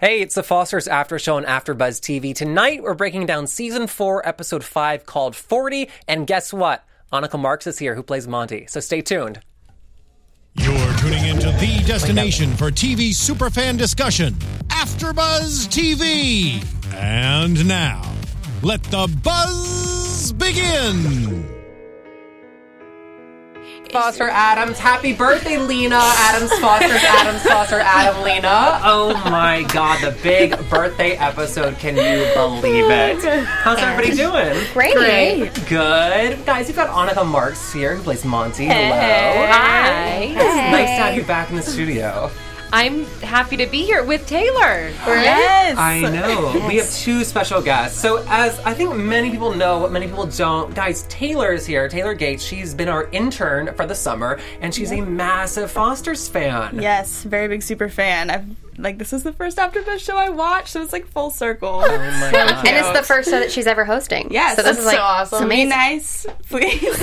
Hey, it's the Foster's After Show on AfterBuzz TV. Tonight we're breaking down season four, episode five, called "40." And guess what? Annika Marks is here, who plays Monty. So stay tuned. You're tuning into the destination for TV superfan discussion, AfterBuzz TV. And now, let the buzz begin. Foster Adams, happy birthday, Lena. Adams Foster's Adams Foster Adam Lena. Oh my God, the big birthday episode. Can you believe it? How's everybody doing? Great. Good. Guys, you've got Annika Marks here, who plays Monty. Hello. Hi. It's nice to have you back in the studio. I'm happy to be here with Taylor. Yes. I know. We have two special guests. So, as I think many people know, what many people don't, guys, Taylor is here. Taylor Gates. She's been our intern for the summer, and she's a massive Foster's fan. Yes, very big super fan. I've like this is the first AfterBuzz show I watched, so it's like full circle. Oh my God. And it's the first show that she's ever hosting. Yes, so this that's is like so awesome. it's Be nice, please.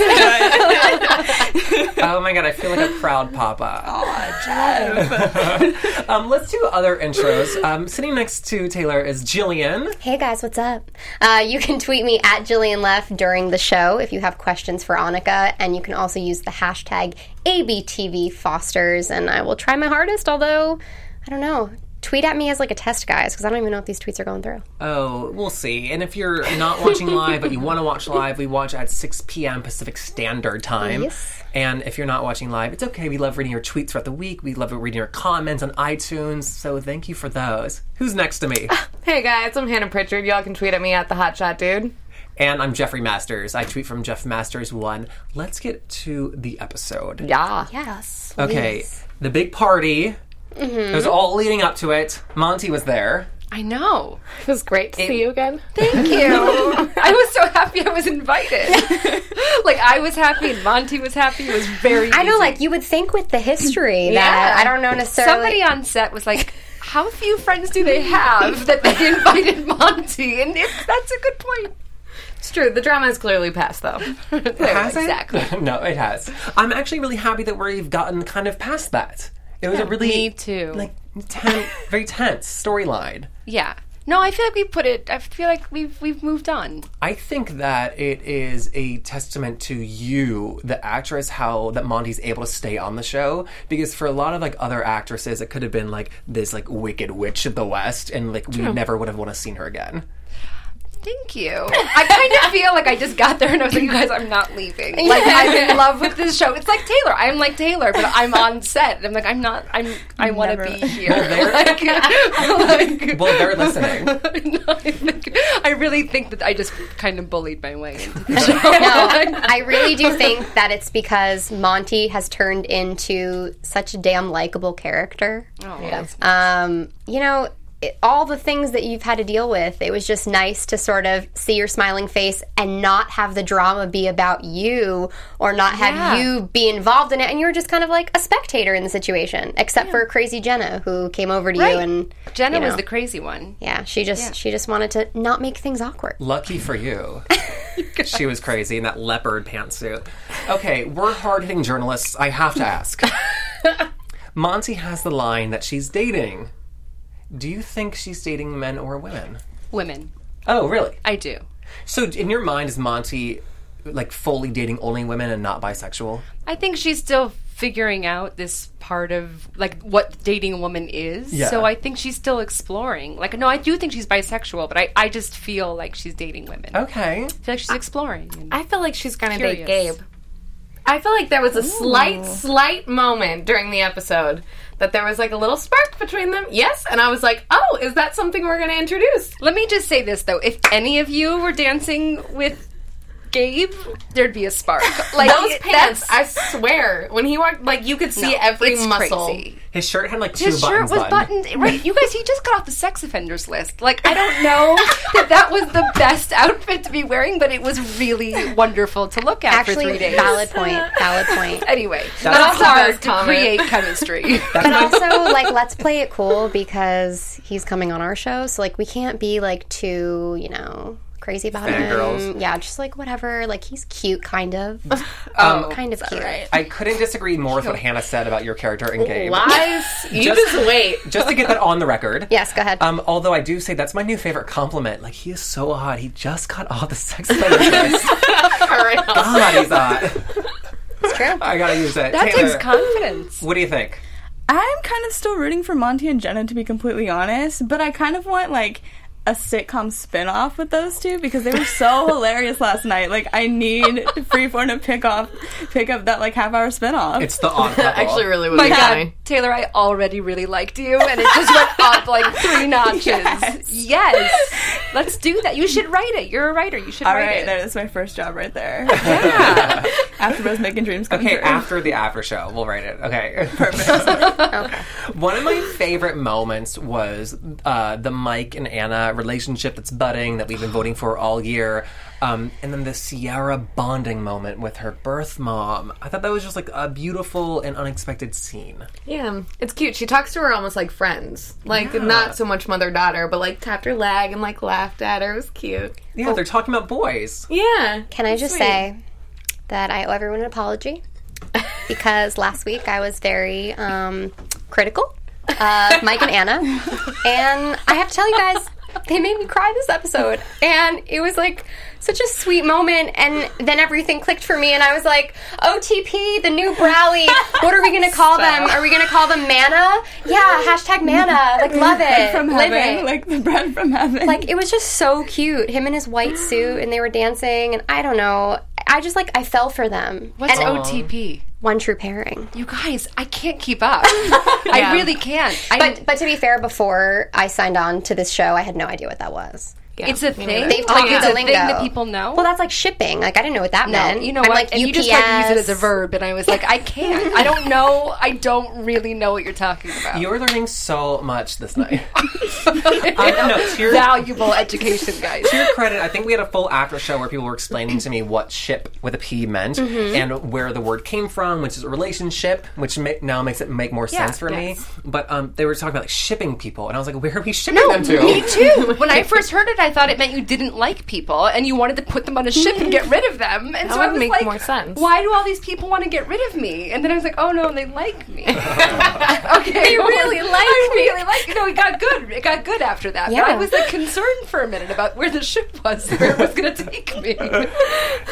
Oh my god, I feel like a proud papa. Oh, Jeff. Um, let's do other intros. Um, sitting next to Taylor is Jillian. Hey guys, what's up? Uh, you can tweet me at Jillian Leff during the show if you have questions for Annika, and you can also use the hashtag ABTV Fosters, and I will try my hardest. Although I don't know, tweet at me as like a test, guys, because I don't even know if these tweets are going through. Oh, we'll see. And if you're not watching live, but you want to watch live, we watch at 6 p.m. Pacific Standard Time. Yes. And if you're not watching live, it's okay. We love reading your tweets throughout the week. We love reading your comments on iTunes. So thank you for those. Who's next to me? Ah, hey guys, I'm Hannah Prichard. Y'all can tweet at me at the Hotshot Dude. and I'm Jeffrey Masters. I tweet from Jeff Masters one. Let's get to the episode. Yeah. Yes. Okay, the big party. Mm-hmm. It was all leading up to it. Monty was there. I know. It was great to see you again. Thank you. I was so happy I was invited. like I was happy and Monty was happy. It was very I know, like you would think with the history that Yeah. I don't know necessarily. Somebody on set was like, "How few friends do they have that they invited Monty?" And it, that's a good point. It's true. The drama has clearly passed, though. Has it? exactly. no, it has. I'm actually really happy that we've gotten kind of past that. It was a really me too. like ten, very tense storyline. Yeah. No, I feel like we put it. I feel like we've we've moved on. I think that it is a testament to you, the actress, how that Monty's able to stay on the show. Because for a lot of like other actresses, it could have been like this like wicked witch of the West, and like we never would have want to seen her again. Thank you. I kind of feel like I just got there and I was like, you guys, I'm not leaving. Like I'm in love with this show. It's like Taylor. I'm like Taylor, but I'm on set. I'm like, I'm not. I'm. I want to be here. they're- like, like, Well, they're listening. no, I, think, I really think that I just kind of bullied my way into the show. no, I really do think that it's because Monty has turned into such a damn likable character. Oh, Um, you know, it, all the things that you've had to deal with, it was just nice to sort of see your smiling face and not have the drama be about you or not have Yeah. you be involved in it. And you were just kind of like a spectator in the situation, except for crazy Jenna who came over to you and Jenna you know, was the crazy one. yeah, she just she just wanted to not make things awkward. Lucky for you. she was crazy in that leopard pantsuit. Okay, we're hard hitting journalists. I have to ask. Monty has the line that she's dating. Do you think she's dating men or women? Women. Oh, really? I do. So, in your mind, is Monty like fully dating only women and not bisexual? I think she's still figuring out this part of like what dating a woman is. Yeah. So I think she's still exploring. Like no, I do think she's bisexual, but I, I just feel like she's dating women. Okay. I feel like she's exploring. and- I feel like she's gonna date Gabe. I feel like there was a slight, slight moment during the episode that there was like a little spark between them. Yes, and I was like, "Oh, is that something we're gonna introduce?" Let me just say this though: if any of you were dancing with Gabe, there'd be a spark. Like Those pants, I swear, when he walked, like you could see no, every it's muscle. crazy. His shirt had like two His shirt buttons. was buttoned. buttoned. Right, you guys. He just got off the sex offenders list. Like I don't know that that was the best outfit to be wearing, but it was really wonderful to look at for Actually, three days. valid point. Valid point. Anyway, That's that's a hard to create chemistry. But also, like, let's play it cool because he's coming on our show. So, like, we can't be like too, you know, crazy about Fangirls. him. Yeah, just like whatever. Like he's cute, kind of. Um, kind of cute. right. I couldn't disagree more with what Hannah said about your character in Gabe. Lies. You Just- just, wait. Just to get that on the record. Yes, go ahead. Um, although I do say that's my new favorite compliment. Like he is so hot. He just got all the sex benefits. Hurry up. God, he's hot. it's true. I gotta use it. That Taylor, takes confidence. what do you think? I'm kind of still rooting for Monty and Jenna to be completely honest, but I kind of want like a sitcom spin-off with those two because they were so hilarious last night. Like I need Freeform to pick off pick up that like half hour spin-off. It's the odd couple. Actually, really would My be God, funny. Taylor, I already really liked you, and it just went up like three notches. Yes. let's do that. You should write it. You're a writer. You should all write right, it. that is my first job right there. Yeah. After Rose making dreams come Okay, true. after the after show, we'll write it. Okay. perfect. Okay. One of my favorite moments was uh, the Mike and Anna relationship that's budding that we've been voting for all year. Um, and then the Cierra bonding moment with her birth mom. I thought that was just like a beautiful and unexpected scene. Yeah, it's cute. She talks to her almost like friends, like not so much mother daughter, but like tapped her leg and like laughed at her. It was cute. Yeah, they're talking about boys. Yeah. Can I just Sweet. say that I owe everyone an apology because last week I was very um, critical of Mike and Anna, and I have to tell you guys, they made me cry this episode, and it was like such a sweet moment, and then everything clicked for me, and I was like, OTP, the new Brownie, what are we gonna call them? Are we gonna call them Mana? Yeah, hashtag Mana. like love it, from live heaven, it. like the bread from heaven. Like it was just so cute. Him in his white suit and they were dancing and I don't know. I just like I fell for them. What's and OTP? one true pairing. You guys, I can't keep up. I really can't. I, But but to be fair, before I signed on to this show, I had no idea what that was. Yeah, it's a thing. They've Oh, taught you it's the a thing that people know. Well, that's like shipping. Like I didn't know what that no, meant. you know I'm what? Like and UPS. you just tried to use it as a verb, and I was like, I can't. I don't know. I don't really know what you're talking about. You're learning so much this night. um, no, to your, valuable education, guys. to your credit, I think we had a full after show where people were explaining to me what ship with a P meant and where the word came from, which is a relationship, which ma- now makes it make more sense for yes. me. But um, they were talking about like shipping people, and I was like, where are we shipping them to? Me too. When I first heard it, I thought it meant you didn't like people and you wanted to put them on a ship and get rid of them. And so I would was make like, more sense. why do all these people want to get rid of me? And then I was like, oh no, they like me. okay, they really like me. I really like. No, it got good. It got good after that. But I was like concerned for a minute about where the ship was, where it was going to take me.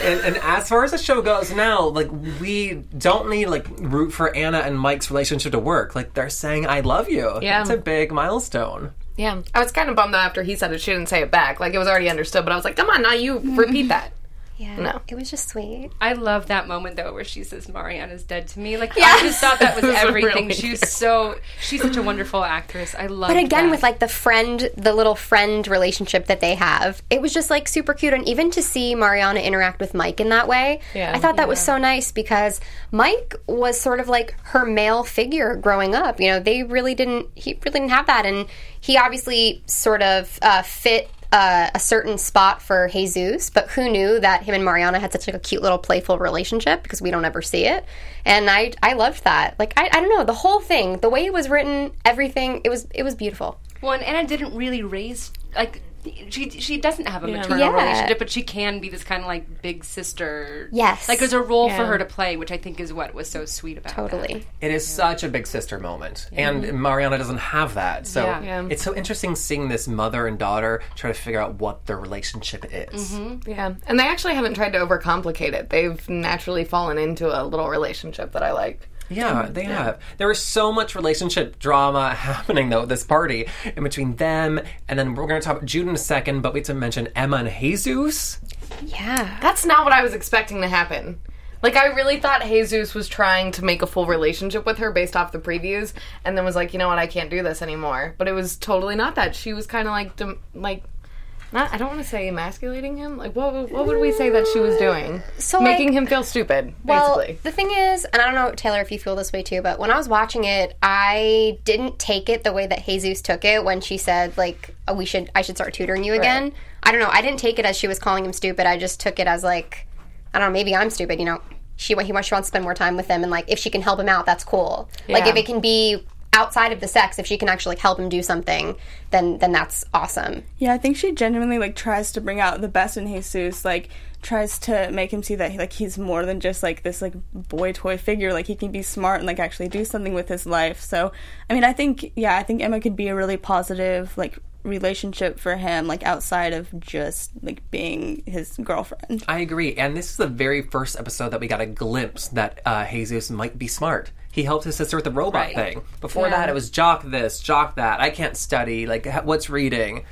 And, and as far as the show goes now, like we don't need like root for Anna and Mike's relationship to work. Like they're saying "I love you." Yeah. it's a big milestone. Yeah, I was kind of bummed though after he said it. She didn't say it back. Like it was already understood. But I was like, come on, now you repeat that. Yeah. No. It was just sweet. I love that moment though, where she says Mariana's dead to me. Like Yes. I just thought that was everything. really She's so she's such a wonderful actress. I love. But again, that. with like the friend, the little friend relationship that they have, it was just like super cute. And even to see Mariana interact with Mike in that way, Yeah. I thought that was so nice because Mike was sort of like her male figure growing up. You know, they really didn't, he really didn't have that. And he obviously sort of uh, fit. Uh, a certain spot for Jesus, but who knew that him and Mariana had such like a cute little playful relationship because we don't ever see it, and I I loved that. Like I, I don't know the whole thing, the way it was written, everything it was it was beautiful. Well, and Anna didn't really raise like she she doesn't have a maternal Yeah. relationship, but she can be this kind of like big sister. Yes. like there's a role for her to play, which I think is what was so sweet about that. Totally. It is such a big sister moment, and mm-hmm. Mariana doesn't have that. So Yeah. Yeah. it's so interesting seeing this mother and daughter try to figure out what their relationship is. Mm-hmm. Yeah, and they actually haven't tried to overcomplicate it. They've naturally fallen into a little relationship that I like. Yeah, they have. There was so much relationship drama happening though at this party in between them, and then we're going to talk about Jude in a second. But we have to mention Emma and Jesus. Yeah. That's not what I was expecting to happen. Like I really thought Jesus was trying to make a full relationship with her based off the previews, and then was like, you know what, I can't do this anymore. But it was totally not that. She was kind of like, dem- like, not. I don't want to say emasculating him. Like, what would- what would we say that she was doing? So, making like- him feel stupid, Well, basically. the thing is, and I don't know, Taylor, if you feel this way too, but when I was watching it, I didn't take it the way that Jesus took it when she said, like, oh, we should, I should start tutoring you again. I don't know. I didn't take it as she was calling him stupid. I just took it as like, I don't know, maybe I'm stupid. You know, she he wants she wants to spend more time with him, and like if she can help him out, that's cool. Like if it can be outside of the sex, if she can actually help him do something, then then that's awesome. Yeah, I think she genuinely like tries to bring out the best in Jesus. Like tries to make him see that like he's more than just like this like boy toy figure. Like he can be smart and like actually do something with his life. So I mean, I think yeah, I think Emma could be a really positive like relationship for him like outside of just like being his girlfriend. I agree. And this is the very first episode that we got a glimpse that uh, Jesus might be smart. He helped his sister with the robot Right. thing. Before that, it was jock this, jock that. I can't study. Like, what's reading?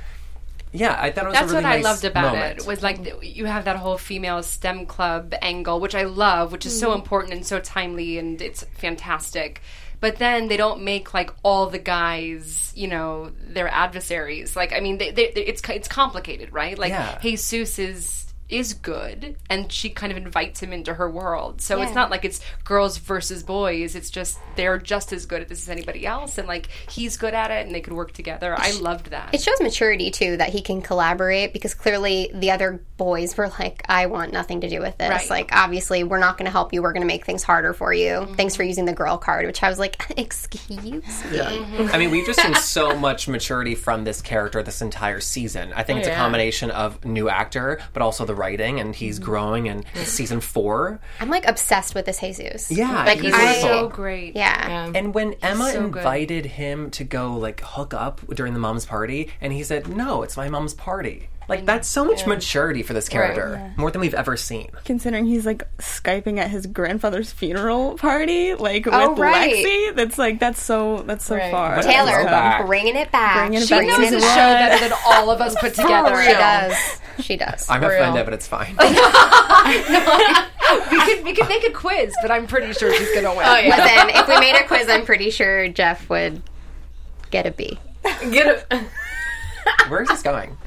Yeah, I thought it was That's a really what I loved about moment. it was like you have that whole female STEM club angle, which I love, which is so mm-hmm. important and so timely and it's fantastic. But then they don't make like all the guys, you know, their adversaries. Like I mean, they, they, it's it's complicated, right? Like Yeah. Jesus is is good, and she kind of invites him into her world. So it's not like it's girls versus boys. It's just they're just as good at this as anybody else, and like he's good at it, and they could work together. I loved that. It shows maturity too that he can collaborate because clearly the other boys were like, I want nothing to do with this. Right. Like, obviously, we're not going to help you. We're going to make things harder for you. Mm-hmm. Thanks for using the girl card, which I was like, excuse me. I mean, we've just seen so much maturity from this character this entire season. I think it's a combination of new actor, but also the writing, and he's mm-hmm. growing. And season four, I'm like obsessed with this Jesus. Yeah, like he's I, wonderful. so great. yeah. And when Emma so good. invited him to go like hook up during the mom's party, and he said, "No, it's my mom's party." Like mm-hmm. that's so much maturity for this character, more than we've ever seen. Considering he's like skyping at his grandfather's funeral party, like Oh, with right. Lexi, that's like that's so that's so Right. far. Taylor, bringing it back. Bringing it she back. Knows She's the show better than all of us put together. She does. She does. I'm real. offended, but it's fine. We could we could make a quiz, but I'm pretty sure she's gonna win. Oh yeah. Listen, if we made a quiz, I'm pretty sure Jeff would get a B. Get it. Where is this going?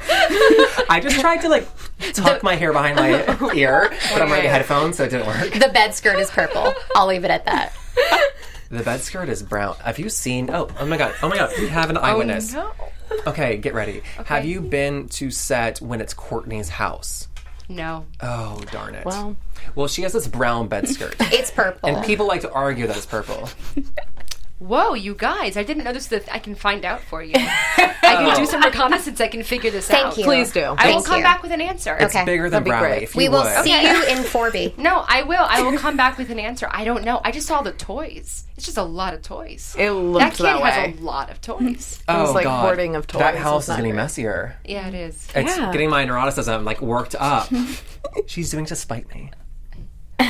I just tried to like tuck my hair behind my ear, but I'm wearing yeah. headphones, so it didn't work. The bed skirt is purple. I'll leave it at that. The bed skirt is brown. Have you seen? Oh, oh my god! Oh my god! We have an oh, eyewitness. no. Okay, get ready. Have you been to set when it's Courtney's house? No. Oh darn it! Well. well, she has this brown bed skirt, It's purple. and people like to argue that it's purple. Whoa, you guys! I didn't know this. That I can find out for you. I can do oh. some reconnaissance. I can figure this out. Thank out. you. Please do. I will Thank come you. back with an answer. Okay. Bigger than That'd be Bradley. great. If you we will would. see you in 4B. No, I will. I will come back with an answer. I don't know. I just saw the toys. It's just a lot of toys. It looked that kid that way. has a lot of toys. Oh was like god, hoarding of That toys. house is not getting great. messier. yeah, it is. It's Yeah. getting my neuroticism like worked up. She's doing to spite me.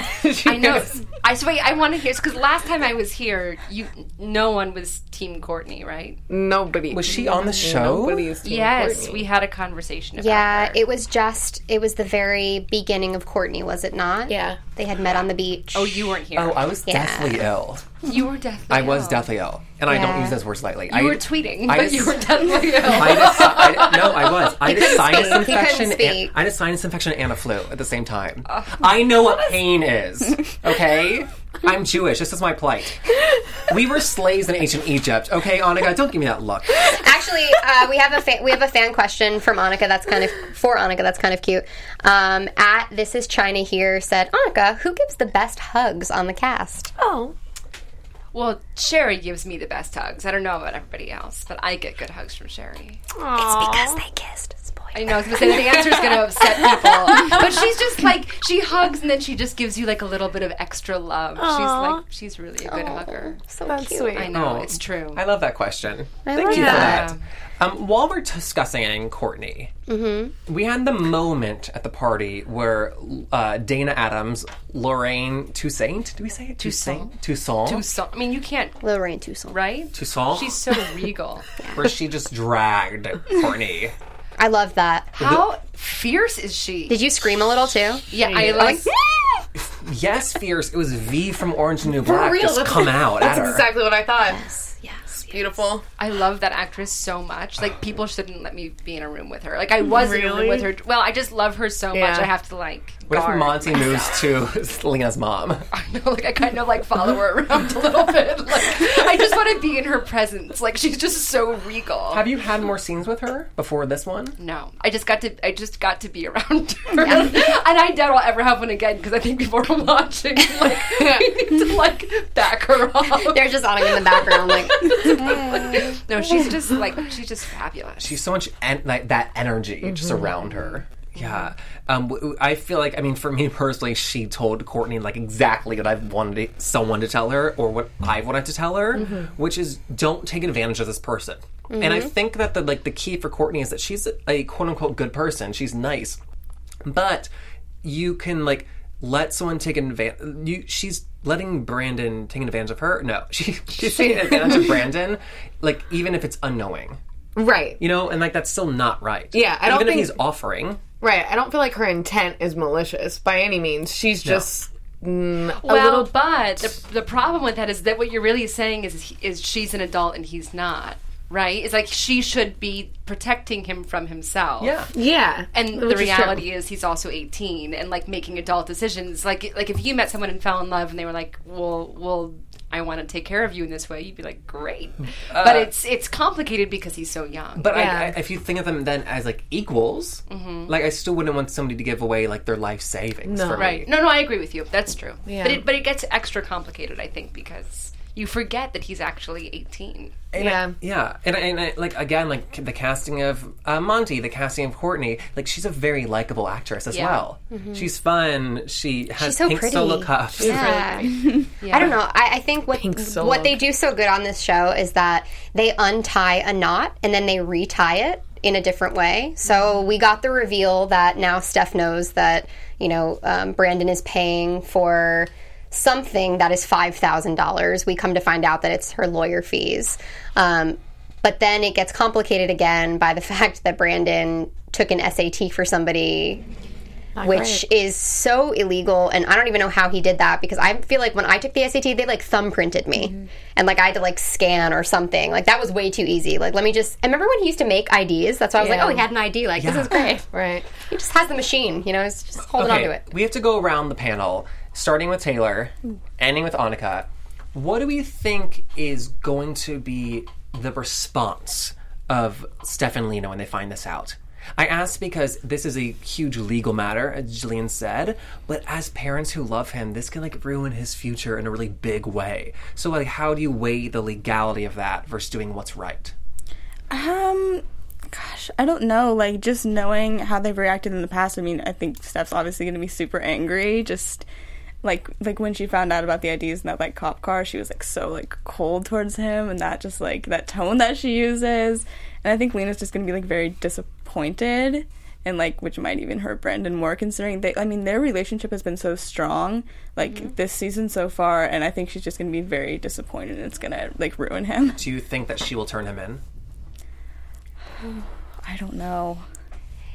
I know. I so wait, I want to hear because last time I was here, you no one was Team Courtney, right? Nobody. Was she on the show? Nobody's team Yes, Courtney. we had a conversation about Yeah, her. it was just, it was the very beginning of Courtney, was it not? Yeah. They had met on the beach. oh, you weren't here. Oh, I was Yeah. deathly ill. You were deathly. I was ill. deathly ill, and I don't use those words lightly. You I were tweeting, I but just- you were deathly ill. I just, I, no, I was. I had a sinus speak. Infection. And, I had a sinus infection and a flu at the same time. I know what pain is. Okay, I'm Jewish. This is my plight. We were slaves in ancient Egypt. Okay, Annika, don't give me that look. Actually, uh, we have a fa- we have a fan question from Annika. That's kind of for Annika. That's kind of cute. Um, at this is China here said Annika, who gives the best hugs on the cast? Oh. Well, Sherri gives me the best hugs. I don't know about everybody else, but I get good hugs from Sherri. It's because they kissed. Spoiler. I know I was gonna say that the answer is gonna upset people, but she's just like she hugs and then she just gives you like a little bit of extra love. She's like she's really a good hugger. So That's cute. sweet. I know Oh. it's true. I love that question. Thank love you for that. that. Um, while we're discussing Courtney, we had the moment at the party where uh, Dana Adams, Lorraine Toussaint, do we say it? Toussaint? Toussaint? Toussaint. I mean, you can't, Lorraine Toussaint. right? Toussaint? She's so regal. where she just dragged Courtney. I love that. How fierce is she? Did you scream a little too? yeah, I like. Yes, fierce. It was V from Orange and New Black real, just that's- come out at That's her. exactly what I thought. Yes. Yes. Beautiful. I love that actress so much. Like oh. people shouldn't let me be in a room with her. Like I was in a room Really? with her. Well, I just love her so much. I have to like What if guard Monty moves to Lena's mom? I know, like I kind of like follow her around a little bit. Like I just want to be in her presence. Like she's just so regal. Have you had more scenes with her before this one? no, I just got to. I just got to be around her, and I doubt I'll ever have one again because I think people are watching. Like we need to like back her off. They're just on in the background, like No, she's just like she's just fabulous. She's so much en- like that energy just mm-hmm. around her. Yeah, um, I feel like I mean, for me personally, she told Courtney like exactly what I wanted someone to tell her, or what I wanted to tell her, which is don't take advantage of this person. And I think that the like the key for Courtney is that she's a quote unquote good person. She's nice, but you can like let someone take advantage. You, she's letting Brandon take advantage of her. No, she, she's taking advantage of Brandon, like even if it's unknowing. Right. You know, and like that's still not right. Yeah, I don't Even think- if he's offering. Right. I don't feel like her intent is malicious by any means. She's just mm, a well, little. but the, the problem with that is that what you're really saying is he- is she's an adult and he's not. Right? It's like she should be protecting him from himself. Yeah. Yeah. And the Which is true. reality is he's also 18 and like making adult decisions. Like like if you met someone and fell in love and they were like, "Well, well, I want to take care of you in this way." You'd be like, "Great." but it's it's complicated because he's so young. But Yeah. I, I, if you think of them then as like equals, Mm-hmm. like I still wouldn't want somebody to give away like their life savings. No. for me. right. No, no, I agree with you. That's true. Yeah. But it but it gets extra complicated, I think, because you forget that he's actually 18. And Yeah. I, yeah, and, I- and I, like again, like the casting of uh, Monty, the casting of Courtney, like she's a very likable actress as Yeah. well. She's fun. She has so pink pretty. solo cuffs. yeah. I don't know. I, I think what what they do so good on this show is that they untie a knot and then they retie it in a different way. So we got the reveal that now Steph knows that you know um, Brandon is paying for something that is five thousand dollars. We come to find out that it's her lawyer fees. Um, but then it gets complicated again by the fact that Brandon took an SAT for somebody which is so illegal. And i don't even know how he did that because i feel like when i took the sat they like thumbprinted me. And like i had to like scan or something. Like that was way too easy. Like let me just I remember when he used to make ids that's why i was Yeah. like oh he had an id like this is great. Right. he just has the machine you know? He's just holding on to it. We have to go around the panel, starting with Taylor, ending with Annika. What do we think is going to be the response of Steph and Lena when they find this out? I ask because this is a huge legal matter, as Jillian said, but as parents who love him, this can like ruin his future in a really big way. So like how do you weigh the legality of that versus doing what's right? Um, gosh, I don't know. Like, just knowing how they've reacted in the past, I mean, I think Steph's obviously going to be super angry. Just like, like when she found out about the IDs in that like cop car, she was like so like cold towards him, and that just like that tone that she uses. And I think Lena's just going to be like very disappointed. And like, which might even hurt Brandon more, considering they. I mean, their relationship has been so strong, like mm-hmm. this season so far, and I think she's just gonna be very disappointed, and it's gonna like ruin him. Do you think that she will turn him in? I don't know.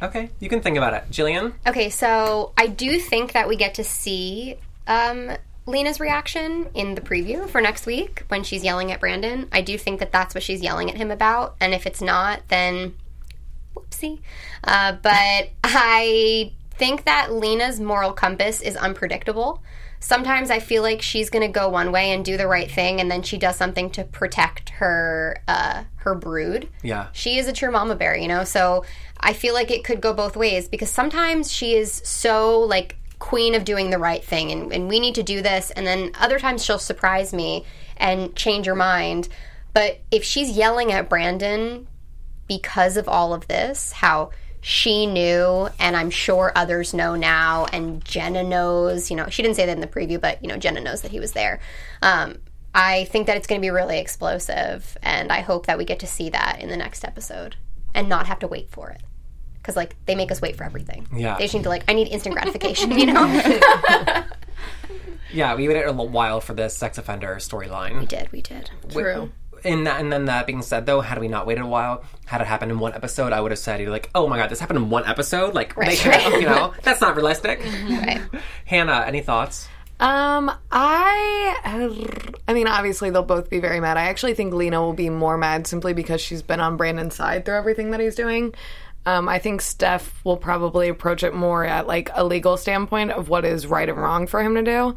Okay, you can think about it. Jillian? Okay, so I do think that we get to see um, Lena's reaction in the preview for next week when she's yelling at Brandon. I do think that that's what she's yelling at him about, and if it's not, then whoopsie. Uh, but I think that Lena's moral compass is unpredictable. Sometimes I feel like she's going to go one way and do the right thing, and then she does something to protect her uh, her brood Yeah. she is a true mama bear, you know? So I feel like it could go both ways because sometimes she is so like queen of doing the right thing and, and we need to do this. And then other times she'll surprise me and change her mind. But if she's yelling at Brandon because of all of this, how she knew, and I'm sure others know now, and Jenna knows, you know, she didn't say that in the preview, but, you know, Jenna knows that he was there. Um, I think that it's going to be really explosive, and I hope that we get to see that in the next episode and not have to wait for it. Because, like, they make us wait for everything. Yeah. They just need to, like, I need instant gratification, you know? Yeah, we waited a little while for the sex offender storyline. we did, we did. True. And that, and then that being said, though, had we not waited a while, had it happened in one episode, I would have said, "You're like, oh my god, this happened in one episode. Like, they Right. you know, that's not realistic." Right. Hannah, any thoughts? Um, I, I mean, obviously they'll both be very mad. I actually think Lena will be more mad simply because she's been on Brandon's side through everything that he's doing. Um, I think Steph will probably approach it more at like a legal standpoint of what is right and wrong for him to do.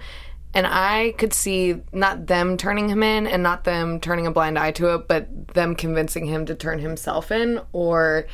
And I could see not them turning him in and not them turning a blind eye to it, but them convincing him to turn himself in or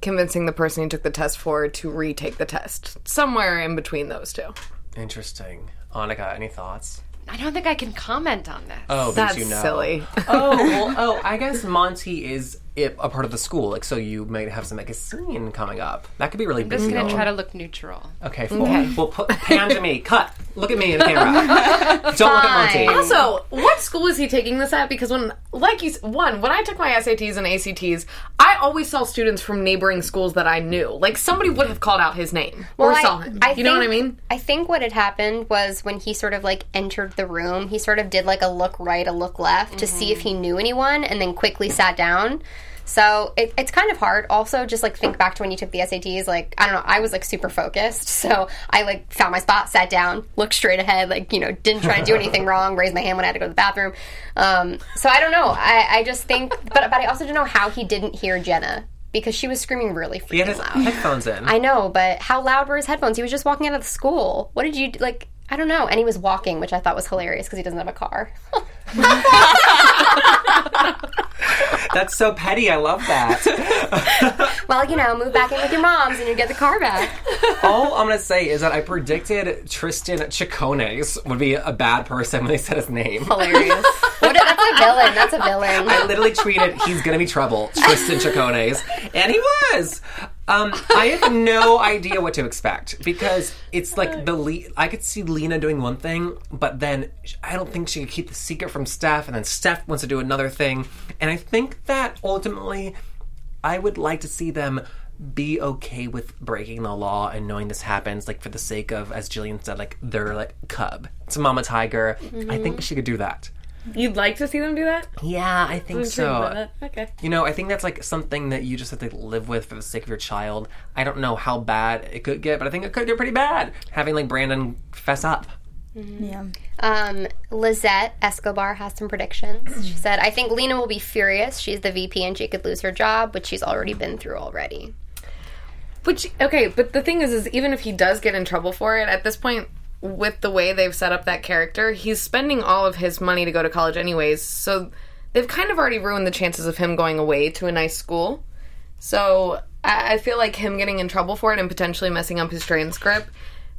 convincing the person he took the test for to retake the test. Somewhere in between those two. Interesting. Annika, any thoughts? I don't think I can comment on this. Oh, That's you know. silly. oh, well, oh, I guess Monty is it, a part of the school, like so you might have some like a scene coming up. That could be really big I'm just gonna try to look neutral. Okay, full. Well, put pan to me. Cut. Look at me in the camera. Don't look at Monty. Also, what school is he taking this at? Because when, like you, one, when I took my SATs and ACTs, I always saw students from neighboring schools that I knew. Like somebody would have called out his name or Well, I- saw him. I you know what I mean? I think what had happened was when he sort of like entered the room, he sort of did like a look right, a look left to see if mm-hmm. he knew anyone, and then quickly sat down. So it, it's kind of hard. Also, just like think back to when you took the SATs. Like I don't know, I was like super focused, so I like found my spot, sat down, looked straight ahead, like you know, didn't try to do anything wrong, raised my hand when I had to go to the bathroom. Um, so I don't know. I, I just think, but but I also don't know how he didn't hear Jenna because she was screaming really He had freaking his loud. headphones in. I know, but how loud were his headphones? He was just walking out of the school. What did you like? I don't know. And he was walking, which I thought was hilarious because he doesn't have a car. That's so petty. I love that. well, you know, move back in with your moms and you get the car back. All I'm gonna say is that I predicted Tristan Chicones would be a bad person when they said his name. Hilarious. what? A, that's a villain. That's a villain. I literally tweeted, "He's gonna be trouble," Tristan Chicones, and he was. Um, I have no idea what to expect because it's like the Le- I could see Lena doing one thing, but then I don't think she could keep the secret from Steph, and then Steph wants to do another thing, and I think that ultimately, I would like to see them be okay with breaking the law and knowing this happens, like for the sake of, as Jillian said, like their like cub, it's a mama tiger. I think she could do that. You'd like to see them do that? Yeah, I think so. Okay. You know, I think that's like something that you just have to live with for the sake of your child. I don't know how bad it could get, but I think it could get pretty bad having like Brandon fess up. Yeah. Um, Lizette Escobar has some predictions. She said, "I think Lena will be furious. She's the VP and she could lose her job, which she's already been through already." Which okay, but the thing is, is even if he does get in trouble for it, at this point, with the way they've set up that character, he's spending all of his money to go to college anyways. So they've kind of already ruined the chances of him going away to a nice school. So I, I feel like him getting in trouble for it and potentially messing up his transcript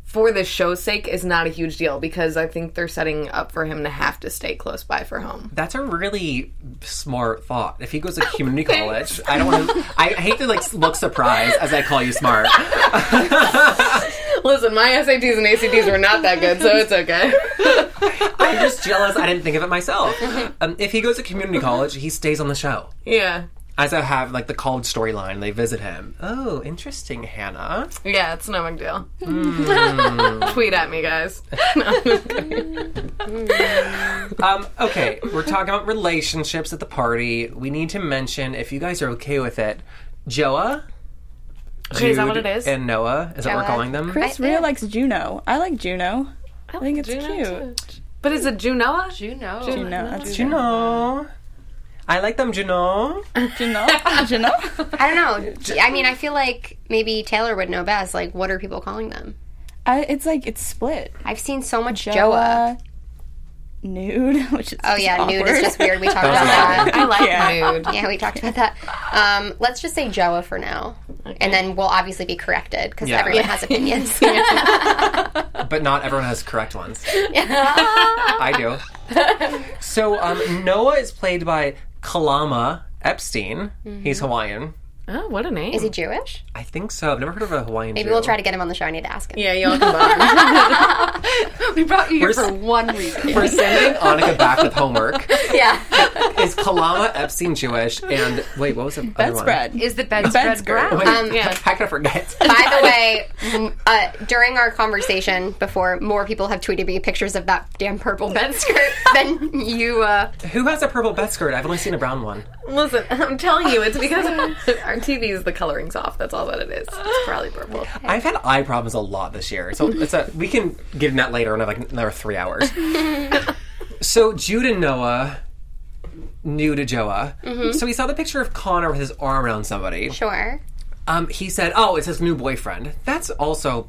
for the show's sake is not a huge deal because I think they're setting up for him to have to stay close by for home. That's a really smart thought. If he goes to community college, I don't want to. I hate to like look surprised as I call you smart. Listen, my SATs and ACTs were not that good, so it's okay. I'm just jealous. I didn't think of it myself. Um, if he goes to community college, he stays on the show. yeah. As I have like the college storyline, they visit him. Oh, interesting, Hannah. Yeah, it's no big deal. Tweet at me, guys. Um, okay, we're talking about relationships at the party. We need to mention, if you guys are okay with it, Joa. Okay, is that what Jude, it is? And Noah. Is that what we're calling them? Chris I- Rea likes Juno. I like Juno. I think it's cute. But is it Junoa? Juno. Juno. That's Juno. I like them, Juno. Juno. Juno. I don't know. I mean, I feel like maybe Taylor would know best. Like, what are people calling them? I, it's like it's split. I've seen so much Joa. Joa. Nude, which is Oh yeah, nude is just weird. We talked about that. I like Yeah. nude. Yeah, we talked about that. Um, let's just say Joa for now, and then we'll obviously be corrected because Yeah. everyone has opinions. But not everyone has correct ones. I do. So um, Noah is played by Kalama Epstein. He's mm-hmm. Hawaiian. Oh, what a name. Is he Jewish? I think so. I've never heard of a Hawaiian Maybe Jew. we'll try to get him on the show. I need to ask him. yeah, y'all combined. We brought you here We're for s- one reason. We're sending Annika back with homework. Yeah. Is Kalama Epstein Jewish? And wait, what was the other one? bedspread. Is the bedspread bedspread. brown? Wait, Um, yeah. How could I forget? By the way, m- uh, during our conversation before, more people have tweeted me pictures of that damn purple bed skirt than you. Uh, Who has a purple bed skirt? I've only seen a brown one. Listen, I'm telling you, it's because our TV is the coloring's off. That's all that it is. It's probably purple. I've had eye problems a lot this year, so it's a we can get in that later in like another three hours. so Jude and Noah new to Joa. So he saw the picture of Connor with his arm around somebody. sure. Um, he said, "Oh, it's his new boyfriend." That's also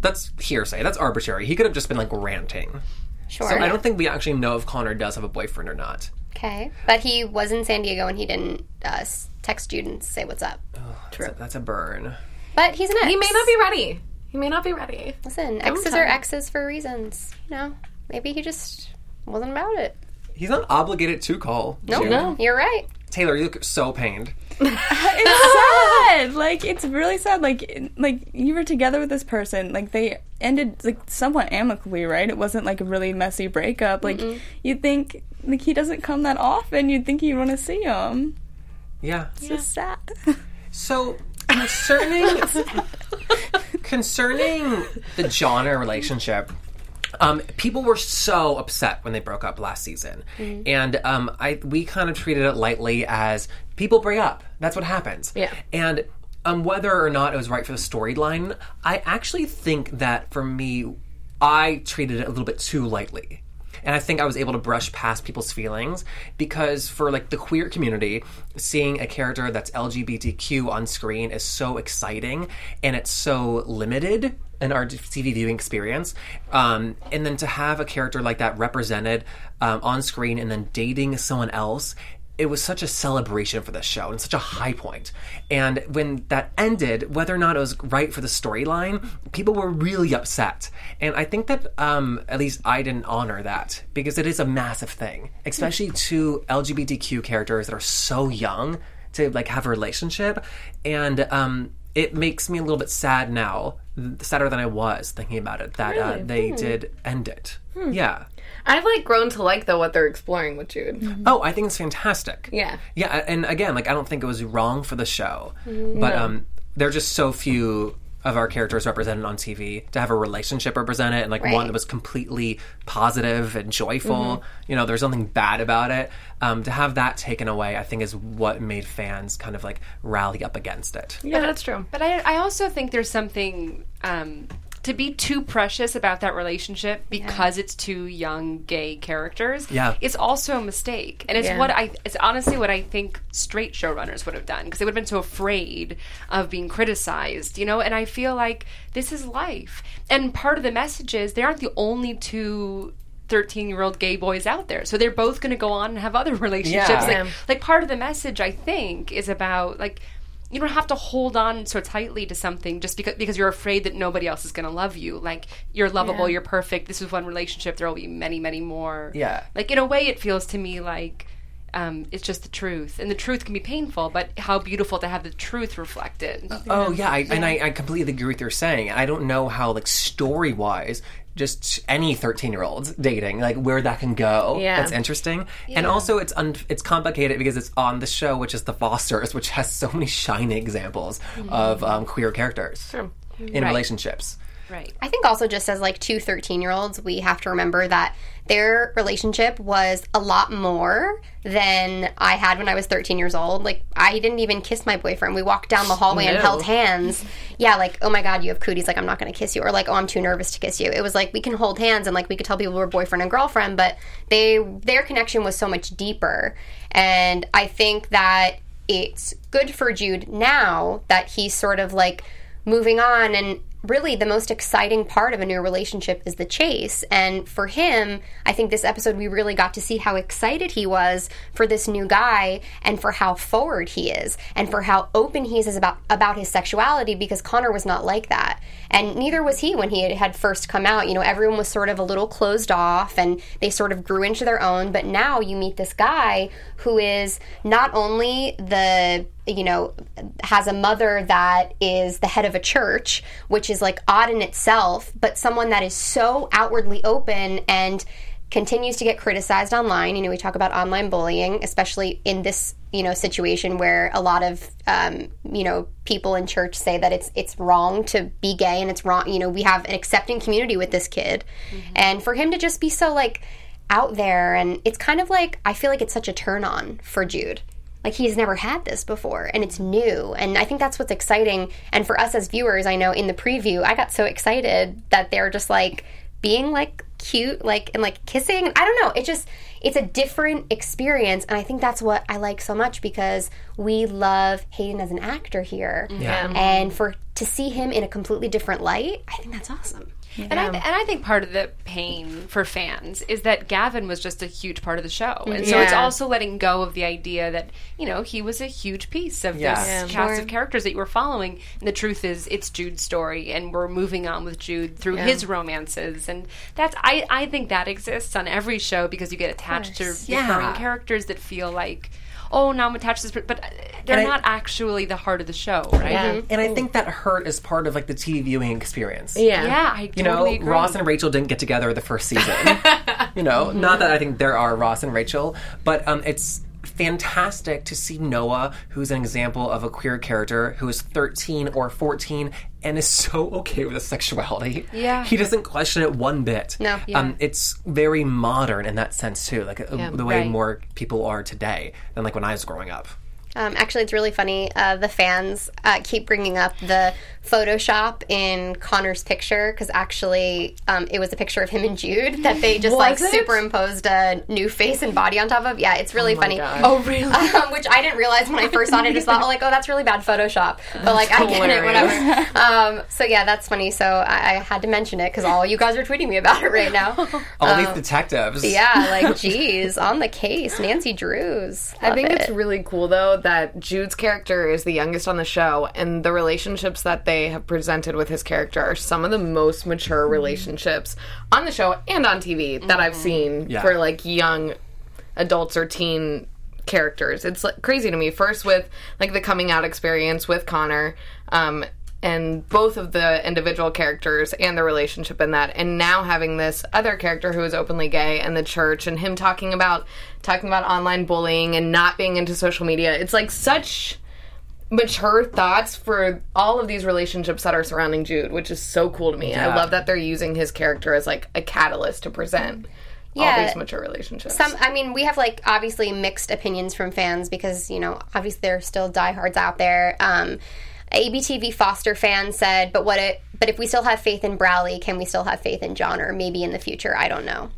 that's hearsay. That's arbitrary. He could have just been like ranting. Sure. So I don't think we actually know if Connor does have a boyfriend or not. Okay, but he was in San Diego and he didn't uh, text you and say what's up. True. That's a burn. But he's an ex. He may not be ready. He may not be ready. Listen, exes are him. exes for reasons. You know, maybe he just wasn't about it. He's not obligated to call. Nope. No. You're right. Taylor, you look so pained. it's sad. Like it's really sad. Like like you were together with this person. Like they ended like somewhat amicably, right? It wasn't like a really messy breakup. Like you'd think like he doesn't come that often. You'd think you'd want to see him. Yeah. It's just sad. So concerning concerning the Jonnor relationship, um, people were so upset when they broke up last season, and um, I we kind of treated it lightly as people break up. That's what happens. Yeah. and. Um, whether or not it was right for the storyline, I actually think that for me, I treated it a little bit too lightly. And I think I was able to brush past people's feelings because for like the queer community, seeing a character that's LGBTQ on screen is so exciting and it's so limited in our TV viewing experience. Um, and then to have a character like that represented um, on screen and then dating someone else it was such a celebration for this show and such a high point. And when that ended, whether or not it was right for the storyline, people were really upset. And I think that um, at least I didn't honor that because it is a massive thing, especially to LGBTQ characters that are so young to like have a relationship. And um, it makes me a little bit sad now, sadder than I was thinking about it, that uh, they did end it. Yeah. I've like grown to like though what they're exploring with Jude. Oh, I think it's fantastic. Yeah. Yeah, and again, like I don't think it was wrong for the show, but um, there are just so few of our characters represented on TV to have a relationship represented, and like one that was completely positive and joyful. You know, there's nothing bad about it. Um, to have that taken away, I think, is what made fans kind of like rally up against it. Yeah, that's true. But I, I also think there's something um, to be too precious about that relationship because it's two young gay characters. Yeah. it's also a mistake, and it's Yeah. what I. It's honestly what I think straight showrunners would have done because they would have been so afraid of being criticized, you know. And I feel like this is life, and part of the message is they aren't the only two. 13 year old gay boys out there. So they're both going to go on and have other relationships. Yeah. Like, Yeah. like part of the message I think is about like you don't have to hold on so tightly to something just because because you're afraid that nobody else is going to love you. Like you're lovable, you're perfect. This is one relationship. There will be many, many more. Yeah. Like in a way, it feels to me like um, it's just the truth, and the truth can be painful. But how beautiful to have the truth reflected. Oh yeah, I, and I, I completely agree with what you're saying. I don't know how like story wise, just any 13 year olds dating, like where that can go. Yeah. that's interesting. And also, it's un- it's complicated because it's on the show, which is The Fosters, which has so many shining examples of um, queer characters in Right. relationships. Right. I think also just as like two 13 year olds, we have to remember that their relationship was a lot more than I had when I was 13 years old. Like, I didn't even kiss my boyfriend. We walked down the hallway and held hands. Yeah, like, oh my God, you have cooties. Like, I'm not going to kiss you. Or like, oh, I'm too nervous to kiss you. It was like, we can hold hands and like, we could tell people we're boyfriend and girlfriend, but they, their connection was so much deeper. And I think that it's good for Jude now that he's sort of like moving on and really the most exciting part of a new relationship is the chase. And for him i think this episode we really got to see how excited he was for this new guy and for how forward he is and for how open he is about about his sexuality because connor was not like that. And neither was he when he had, had first come out. You know everyone was sort of a little closed off and they sort of grew into their own. But now you meet this guy who is not only the you know, has a mother that is the head of a church, which is like odd in itself, but someone that is so outwardly open and continues to get criticized online. You know, we talk about online bullying, especially in this you know situation where a lot of um, you know people in church say that it's it's wrong to be gay and it's wrong. You know, we have an accepting community with this kid, and for him to just be so like out there and it's kind of like I feel like it's such a turn on for Jude like he's never had this before and it's new and i think that's what's exciting and for us as viewers i know in the preview i got so excited that they're just like being like cute, like and like kissing. I don't know. It just it's a different experience, and I think that's what I like so much because we love Hayden as an actor here, Yeah. and for to see him in a completely different light, I think that's awesome. And I, and I think part of the pain for fans is that Gavin was just a huge part of the show. And so it's also letting go of the idea that, you know, he was a huge piece of Yeah. this Yeah. cast Sure. of characters that you were following. And the truth is, it's Jude's story, and we're moving on with Jude through his romances. And that's, I, I think that exists on every show because you get attached to Yeah. recurring characters that feel like, oh, now I'm attached to this, but uh, they're And I- not actually the heart of the show, right? Yeah. And I think that hurt is part of like the TV viewing experience. Yeah. Yeah, I You totally know, agree. Ross and Rachel didn't get together the first season. you know, not that I think there are Ross and Rachel, but um, it's fantastic to see Noah, who's an example of a queer character who is 13 or 14 and is so okay with his sexuality. Yeah. He doesn't question it one bit. No. Yeah. Um, it's very modern in that sense, too, like uh, the way Right. more people are today than like when I was growing up. Um, actually, it's really funny. Uh, the fans uh, keep bringing up the Photoshop in Connor's picture because actually um, it was a picture of him and Jude that they just like it? superimposed a new face and body on top of. Yeah, it's really funny. Oh, really? Um, which I didn't realize when I first saw it. I just thought, oh, like, oh, that's really bad Photoshop. But like, I get it, whatever. um, so yeah, that's funny. So I, I had to mention it because all you guys are tweeting me about it right now. All these detectives. yeah, like, geez, on the case, Nancy Drews. I think Love it's really cool though that Jude's character is the youngest on the show, and the relationships that they have presented with his character are some of the most mature relationships on the show and on TV that I've seen Yeah. for like young adults or teen characters. It's like, crazy to me. First with like the coming out experience with Connor, um, and both of the individual characters and the relationship in that, and now having this other character who is openly gay and the church, and him talking about talking about online bullying and not being into social media. It's like such mature thoughts for all of these relationships that are surrounding Jude, which is so cool to me. I love that they're using his character as like a catalyst to present all these mature relationships. Some, I mean, we have like obviously mixed opinions from fans because you know obviously there are still diehards out there. Um, ABTV Foster fan said, "But what it? But if we still have faith in Brallie, can we still have faith in Jonnor? Or maybe in the future? I don't know."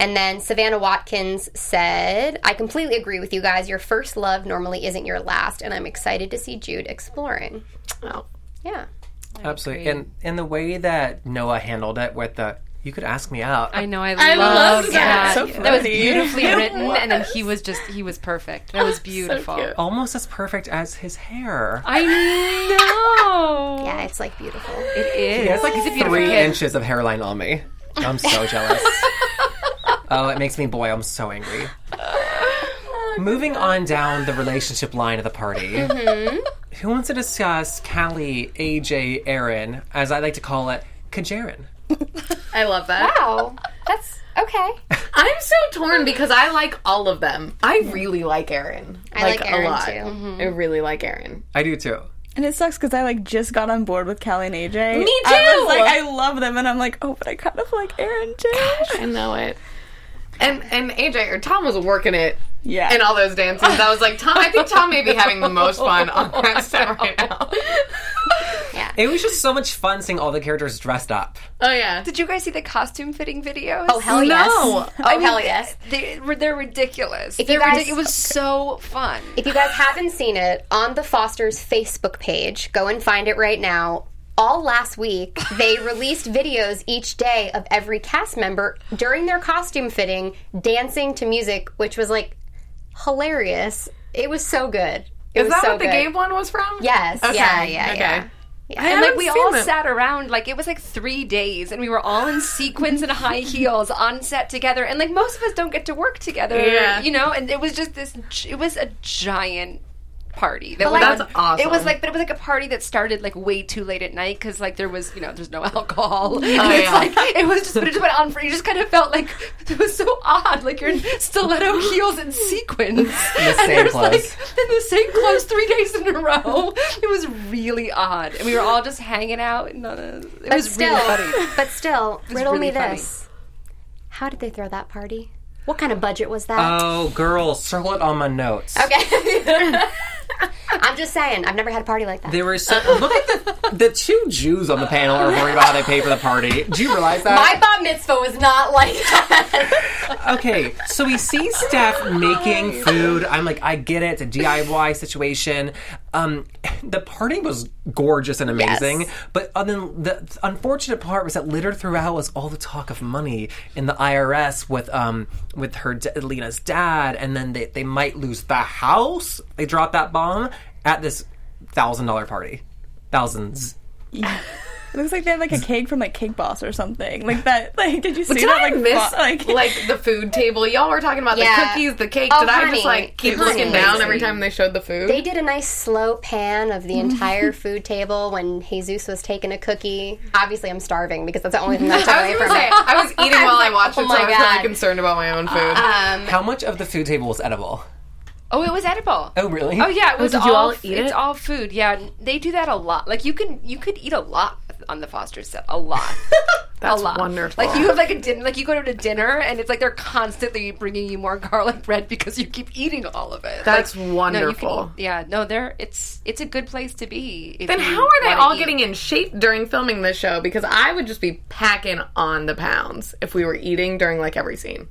And then Savannah Watkins said, "I completely agree with you guys. Your first love normally isn't your last, and I'm excited to see Jude exploring." Oh. Yeah. Absolutely. And and the way that Noah handled it with the you could ask me out. I know. I, I love love that. that. So that was beautifully It written, and then he was just he was perfect. That oh, was beautiful. cute. almost as perfect as his hair. I know. Yeah, it's like beautiful. it is. He has like He's a beautiful three kid. inches of hairline on me. I'm so jealous. oh, it makes me boy, I'm so angry. Moving on down the relationship line of the party. Mm-hmm. Who wants to discuss Callie, AJ, Aaron, as I like to call it, Kajarin? I love that. Wow, that's okay. I'm so torn because I like all of them. I really like Aaron. I like Aaron, a lot. too. I really like Aaron. I do too. And it sucks because I like just got on board with Callie and AJ. Me I too! was like, I love them, and I'm like, oh, but I kind of like Aaron too. I know it. And and AJ or Tom was working it Yeah. in all those dances. I was like, Tom. I think Tom may be having the most fun on that set right now. yeah. It was just so much fun seeing all the characters dressed up. Oh yeah. Did you guys see the costume fitting videos? Oh hell yes! No. Oh hell yes! They, they're ridiculous. If they're you guys- ridic- it was so fun. If you guys haven't seen it on the Foster's Facebook page, go and find it right now. All last week, they released videos each day of every cast member during their costume fitting dancing to music, which was like hilarious. It was so good. It Is was that so what the good. Gabe one was from? Yes. Okay, Yeah. Yeah. okay. Yeah. I And like we all them. sat around, like it was like three days, and we were all in sequins and high heels on set together. And like most of us don't get to work together, Yeah. you know. And it was just this. It was a giant party. That But, went like- That's awesome. It was like, but it was like a party that started like way too late at night because like there was, you know, there's no alcohol. and it's Oh, yeah. like it was just, but it just went on for. You just kind of felt like it was so odd, like you're in stiletto heels and sequins, in the same clothes. like in the same clothes three days in a row. It was really odd, and we were all just hanging out. And uh, it But was still, really funny. but still, riddle really me funny. this: How did they throw that party? What kind of budget was that? Oh, girl, circle it on my notes. okay. I'm just saying, I've never had a party like that. There were so look at the the two Jews on the panel are worried about how they pay for the party. Do you realize that? My bat mitzvah was not like that. okay, so we see Steph making food. I'm like, I get it. It's a DIY situation. Um, the party was gorgeous and amazing, Yes. but then the unfortunate part was that littered throughout was all the talk of money in the IRS with um with her d- Lena's dad, and then they they might lose the house. They dropped that bomb at this thousand dollar party, thousands. It looks like they have like a cake from like Cake Boss or something. Like that. Like, did you see Did that? I like, miss fo- like, like, the food table? Y'all were talking about Yeah. the cookies, the cake. Oh, Did I honey. just like keep Honey. looking down every time they showed the food? They did a nice slow pan of the entire food table when Jesus was taking a cookie. Obviously, I'm starving because that's the only thing that I I took was away gonna from say it. I was eating while I watched oh it, so my I was really concerned about my own food. Um, How much of the food table was edible? Oh, it was edible. Oh, really? Oh yeah, it was did all, you all eat It's it? all food. Yeah, they do that a lot. Like you can you could eat a lot on the Foster set. A lot. That's a lot. wonderful. Like you have like a dinner, like you go to a dinner, and it's like they're constantly bringing you more garlic bread because you keep eating all of it. That's Like, No, you wonderful. yeah, no, they're it's it's a good place to be. Then how are they all eat. getting in shape during filming this show? Because I would just be packing on the pounds if we were eating during like every scene.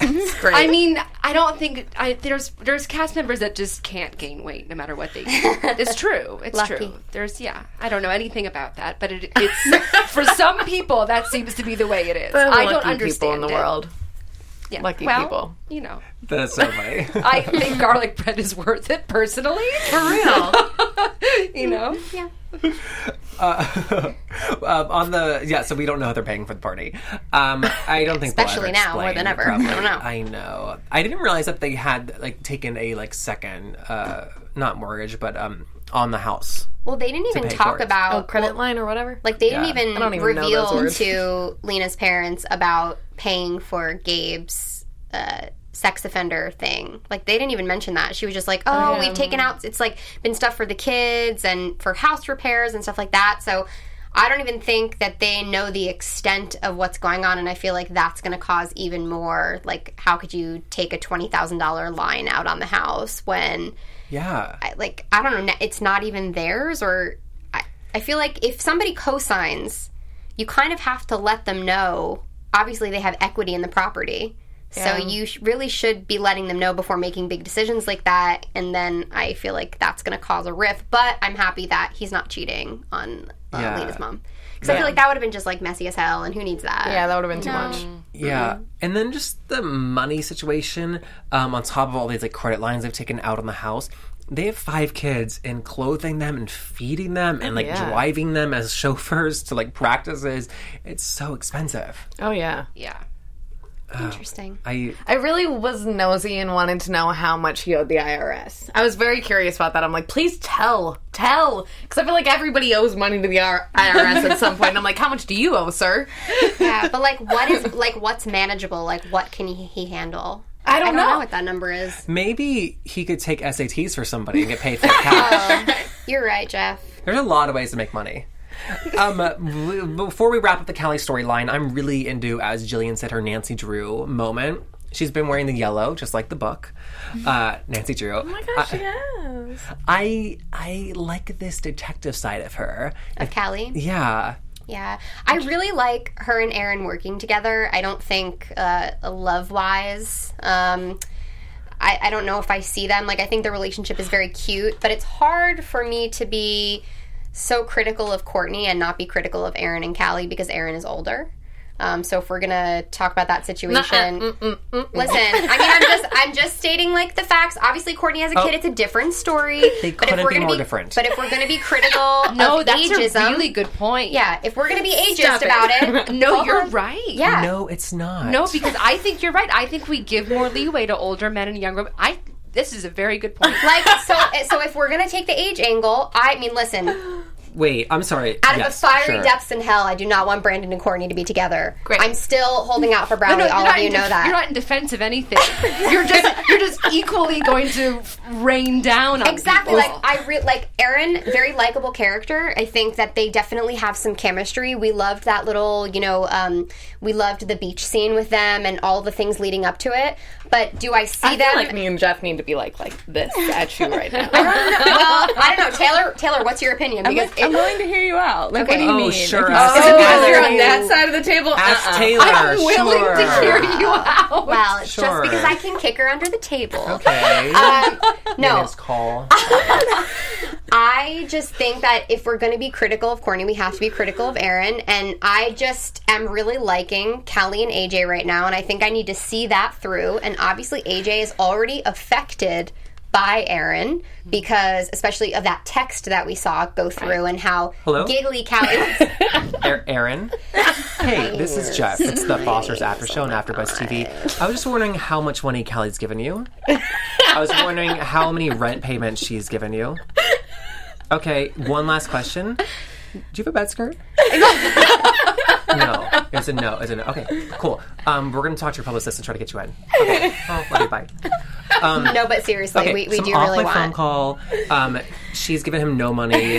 It's great. I mean, I don't think I, there's there's cast members that just can't gain weight no matter what they eat. It's true. It's Lucky. true. There's yeah. I don't know anything about that, but it, it's for some people that seems to be the way it is. The I don't understand people in the it. world. Yeah. lucky well, people. You know, That's so funny. I think garlic bread is worth it personally. For real. you know. yeah. uh, um, on the yeah, so we don't know how they're paying for the party. Um, I don't think they'll Especially ever now, more than ever. probably. I don't know. I know. I didn't realize that they had like taken a like second, uh, not mortgage, but um, on the house. Well, they didn't even talk about Oh, credit line or whatever. Like they Yeah. didn't even, even reveal to Lena's parents about paying for Gabe's uh, sex offender thing. Like they didn't even mention that. She was just like, "Oh, we've taken oh. out. It's like been stuff for the kids and for house repairs and stuff like that." So. I don't even think that they know the extent of what's going on, and I feel like that's going to cause even more. Like, how could you take a twenty thousand dollar line out on the house when Yeah. I- like I don't know, it's not even theirs or I, I feel like if somebody co-signs, you kind of have to let them know. Obviously, they have equity in the property. So you sh- really should be letting them know before making big decisions like that. And then I feel like that's going to cause a rift. But I'm happy that he's not cheating on uh, Yeah. Lena's mom because I feel like that would have been just like messy as hell. And who needs that? yeah, that would have been too much. Yeah, Mm-hmm. and then just the money situation um, on top of all these like credit lines they've taken out on the house. They have five kids, and clothing them and feeding them and like yeah. driving them as chauffeurs to like practices. It's so expensive. Oh yeah. Yeah. Oh, Interesting. I I really was nosy and wanted to know how much he owed the IRS. I was very curious about that. I'm like, please tell, tell, because I feel like everybody owes money to the R- IRS at some point. And I'm like, how much do you owe, sir? yeah, but like, what is like what's manageable? Like, what can he, he handle? I don't, I don't know. know what that number is. maybe he could take SATs for somebody and get paid for cash. You're right, Jeff. There's a lot of ways to make money. Um, before we wrap up the Callie storyline, I'm really into, as Jillian said, her Nancy Drew moment. She's been wearing the yellow, just like the book. Uh, Nancy Drew. Oh my Gosh, yes. I I like this detective side of her. Of Callie. Yeah. Yeah, I really like her and Aaron working together. I don't think uh, love wise. Um, I, I don't know if I see them. Like, I think the relationship is very cute, but it's hard for me to be so critical of Courtney and not be critical of Aaron and Callie because Aaron is older. Um, so if we're gonna talk about that situation, listen. I mean, I'm just I'm just stating like the facts. Obviously, Courtney has a kid; it's a different story. They but if couldn't we're be gonna more be different. But if we're gonna be critical No, of that's ageism, a really good point. yeah, if we're gonna be ageist Stop it. about it, No, go you're ahead. right. Yeah. No, it's not. No, because I think you're right. I think we give more leeway to older men and younger. women. I. This is a very good point. Like so, so if we're gonna take the age angle, I mean, listen. Wait, I'm sorry. Out of Yes, the fiery sure. depths in hell, I do not want Brandon and Courtney to be together. Great. I'm still holding out for Brallie. No, no, All of you in know def- that. You're not in defense of anything. You're just you're just equally going to rain down on Exactly. people. Like I re- like Aaron, very likable character. I think that they definitely have some chemistry. We loved that little, you know, um, we loved the beach scene with them and all the things leading up to it. But do I see that? I them? feel like me and Jeff need to be like like this at you right now. I don't know. well, I don't know, Taylor. Taylor, what's your opinion? I'm, Because like, I'm willing to hear you out. Like, Okay. what do you Oh, mean? sure. If you- Ask Is it because you're on that side of the table? Ask Uh-uh. Taylor. I'm willing sure. to hear you out. well, it's Sure. just because I can kick her under the table. Okay. Um, no, His call. I just think that if we're going to be critical of Courtney, we have to be critical of Aaron. And I just am really liking Callie and AJ right now. And I think I need to see that through. And obviously, AJ is already affected by Aaron because, especially of that text that we saw go through and how Hello? giggly Callie. Er- Aaron. Hey, this is Jeff. It's the Foster's After Show on AfterBuzz TV. I was just wondering how much money Callie's given you. I was wondering how many rent payments she's given you. Okay, one last question. Do you have a bed skirt? no. It's a no. It's a no. Okay, cool. Um, we're gonna talk to your publicist and try to get you in. Okay. Oh, love you. Bye. no, but seriously, Okay, we, we some do off really my phone call. Um, she's given him no money.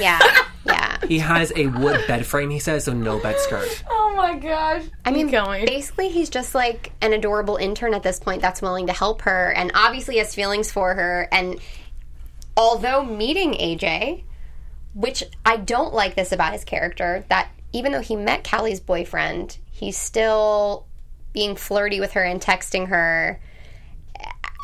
Yeah, yeah. He has a wood bed frame. He says so. No bed skirt. Oh my gosh. I mean, going. basically, he's just like an adorable intern at this point that's willing to help her and obviously has feelings for her. And although meeting AJ, which I don't like this about his character, that even though he met Callie's boyfriend, he's still being flirty with her and texting her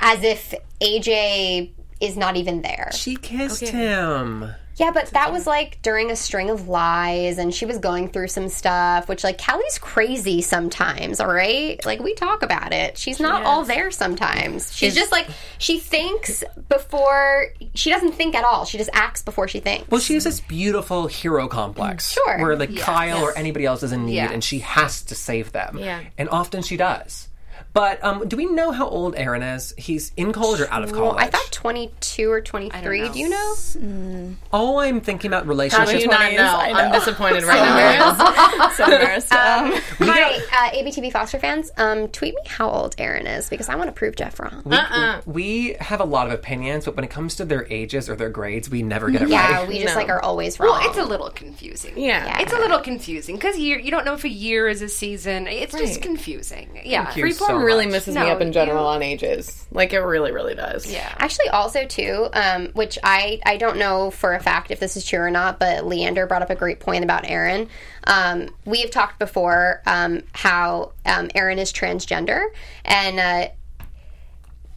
as if AJ is not even there. She kissed him. Yeah, but that was like during a string of lies, and she was going through some stuff, which, like, Callie's crazy sometimes, all right? Like, we talk about it. She's not all there sometimes. She's just like, she thinks before, she doesn't think at all. She just acts before she thinks. Well, she has this beautiful hero complex. Mm, sure. Where like Kyle or anybody else is in need Yeah. and she has to save them. Yeah. And often she does. But um, do we know how old Aaron is? He's in college or out of college? I thought 22 or 23. know. Do you know? Oh, I'm thinking about How relationships. do you not know? I know. I'm disappointed right now. so embarrassed. Um, Hi, uh, ABTV Foster fans. Um, tweet me how old Aaron is because I want to prove Jeff wrong. Uh-uh. we have a lot of opinions, but when it comes to their ages or their grades, we never get it Yeah, right. Yeah, we just No. like are always wrong. Well, it's a little confusing. Yeah. It's a little confusing because you you don't know if a year is a season. It's just confusing. Yeah. Thank you Freeform so really much. misses No, me up in general you- on ages. Like it really, really does. Yeah. Actually, also too, um, which I I don't know for a fact if this is true or not, but Leander brought up a great point about Aaron. Um, we have talked before um, how um, Aaron is transgender, and uh,